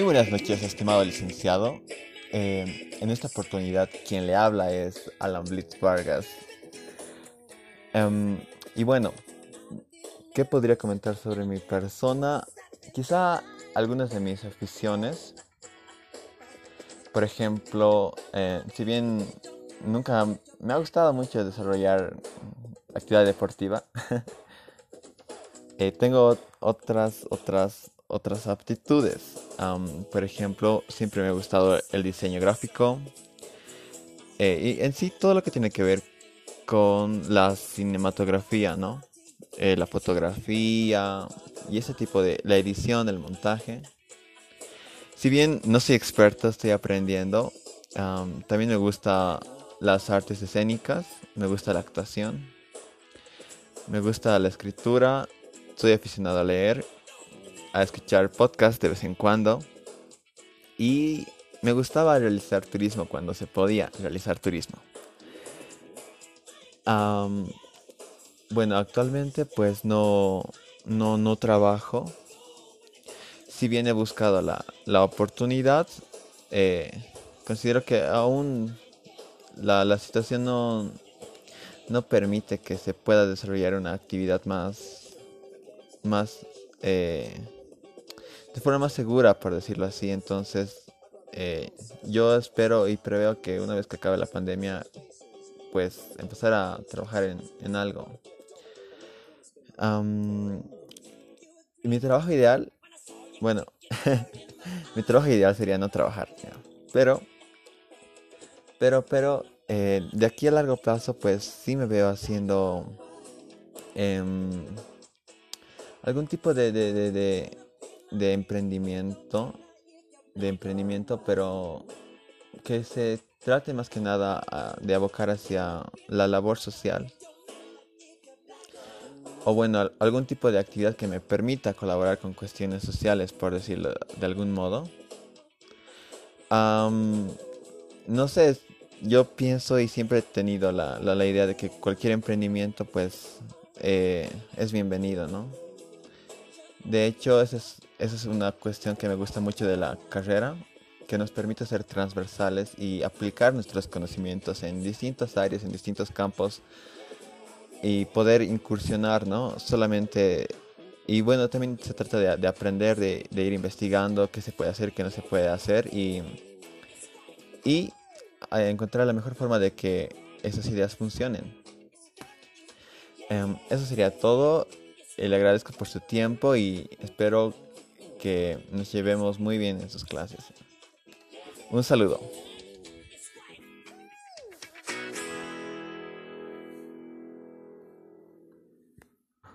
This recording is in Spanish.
buenas noches, estimado licenciado. Eh, en esta oportunidad, quien le habla es Alan Blitz Vargas. Em, y bueno, ¿qué podría comentar sobre mi persona? Quizá algunas de mis aficiones. Por ejemplo, eh, si bien nunca me ha gustado mucho desarrollar actividad deportiva, eh, tengo otras, otras, otras aptitudes. por ejemplo, siempre me ha gustado el diseño gráfico eh, y en sí todo lo que tiene que ver con la cinematografía, ¿no? Eh, la fotografía y ese tipo de la edición, el montaje. Si bien no soy experto, estoy aprendiendo. también me gusta las artes escénicas, me gusta la actuación, me gusta la escritura, soy aficionado a leer a escuchar podcast de vez en cuando. Y me gustaba realizar turismo cuando se podía realizar turismo. bueno, actualmente pues no, no, no trabajo. Si bien he buscado la, la oportunidad, eh, considero que aún la, la situación no, no permite que se pueda desarrollar una actividad más, más eh, de forma más segura, por decirlo así. Entonces, eh, yo espero y preveo que una vez que acabe la pandemia, pues empezar a trabajar en, algo. mi trabajo ideal, bueno, mi trabajo ideal sería no trabajar, pero, pero, pero, eh, de aquí a largo plazo, pues sí me veo haciendo em, algún tipo de de emprendimiento, de emprendimiento, pero que se trate más que nada ah, de abocar hacia la labor social. O bueno, algún tipo de actividad que me permita colaborar con cuestiones sociales, por decirlo de algún modo. no sé, yo pienso y siempre he tenido la, la, idea de que cualquier emprendimiento pues eh, es bienvenido, ¿no? De hecho, esa es, esa es una cuestión que me gusta mucho de la carrera, que nos permite ser transversales y aplicar nuestros conocimientos en distintas áreas, en distintos campos y poder incursionar, ¿no? Solamente, y bueno, también se trata de, aprender, de, ir investigando qué se puede hacer, qué no se puede hacer y, y encontrar la mejor forma de que esas ideas funcionen. Em, eso sería todo. Eh, le agradezco por su tiempo y espero que nos llevemos muy bien en sus clases. Un saludo.